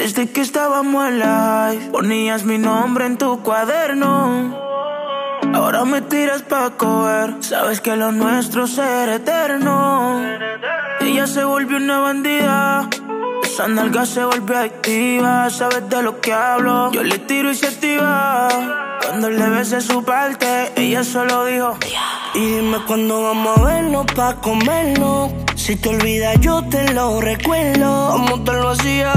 Desde que estábamos en live, ponías mi nombre en tu cuaderno. Ahora me tiras pa' coger, sabes que lo nuestro será eterno. Ella se volvió una bandida, esa nalga se volvió adictiva, sabes de lo que hablo. Yo le tiro y se activa. Cuando le besé su parte, ella solo dijo: Y dime cuándo vamos a vernos pa' comernos. Si te olvidas, yo te lo recuerdo. Como te lo hacía,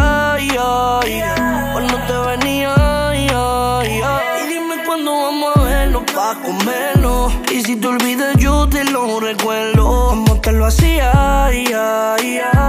cuando te venía, Y dime cuándo vamos a vernos pa' comernos. Y si te olvidas, yo te lo recuerdo. Como te lo hacía, cuando te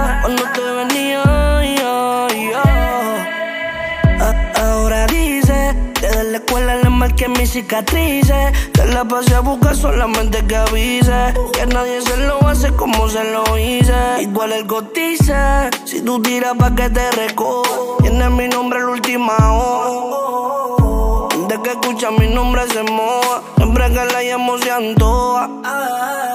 la escuela le marqué mis cicatrices. Te la pasé a buscar solamente que avise. Que nadie se lo hace como se lo hice. Igual el cotice, si tú tiras pa' que te recojo. Tiene mi nombre el última O. De que escucha mi nombre se moja. Siempre que la llamo se antoja.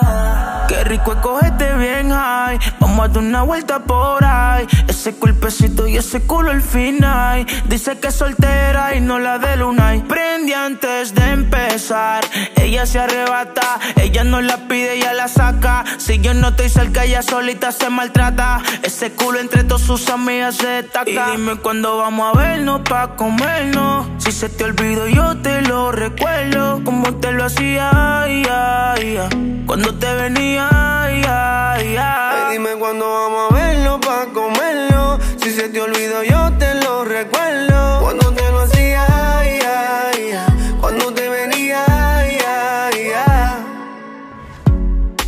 Rico es cogerte bien high. Vamos a dar una vuelta por ahí. Ese cuerpecito y ese culo al final. Dice que es soltera y no la de luna. Prende antes de empezar. Ella se arrebata. Ella no la pide, ella la saca. Si yo no estoy cerca, ella solita se maltrata. Ese culo entre todas sus amigas se destaca. Y dime cuándo vamos a vernos pa' comernos. Si se te olvido, yo te lo recuerdo. Como te lo hacía, cuando te venía, dime cuándo vamos a verlo pa' comerlo. Si se te olvidó, yo te lo recuerdo. Cuando te lo hacía, cuando te venía,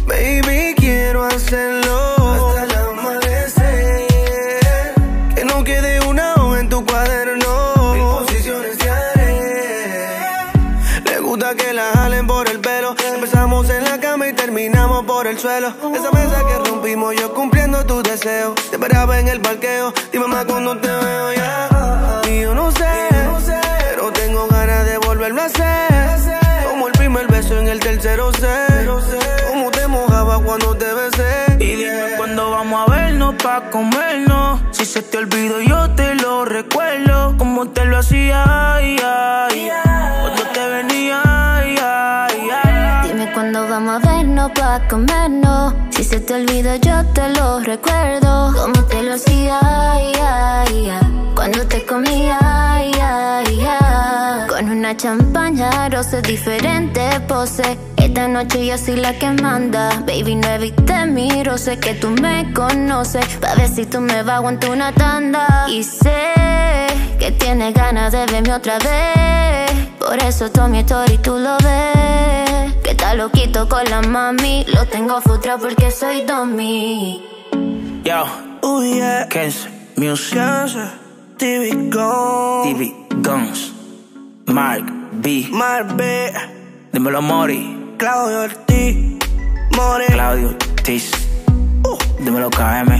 Baby, quiero hacerlo. Hasta el amanecer. Que no quede una hoja en tu cuaderno. Mil posiciones te haré. Le gusta que la jalen por el pelo. Empezamos en la cama y terminamos por el suelo. Esa mesa que rompimos, yo cumpliendo tus deseos. Te esperaba en el parqueo. Dime más cuando te veo ya. Y yo no sé, pero tengo ganas de volverlo a hacer. Como el primer beso en el tercero sé. Como te mojaba cuando te besé. Y dime cuándo vamos a vernos pa' comernos. Si se te olvido, yo te lo recuerdo. Como te lo hacía, cuando te venía, Dime cuándo vamos a vernos pa' comernos. Si se te olvida, yo te lo recuerdo. Como te lo hacía, cuando te comía, con una champaña rosa, diferente pose. Esta noche yo soy la que manda. Baby, no evite mi roce, que tú me conoces. Pa' ver si tú me vas a aguantar una tanda. Y sé que tienes ganas de verme otra vez. Por eso todo mi story tú lo ves. Está loquito con la mami. Lo tengo frustrado porque soy Domi. Yo, Oh yeah, Kens, Music, TV Gone. TV, Guns, Mark, B, Marbe, dímelo Mori, Claudio Ortiz, More. Claudio, Tis, dímelo KM.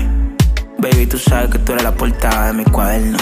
Baby, tú sabes que tú eres la portada de mi cuaderno.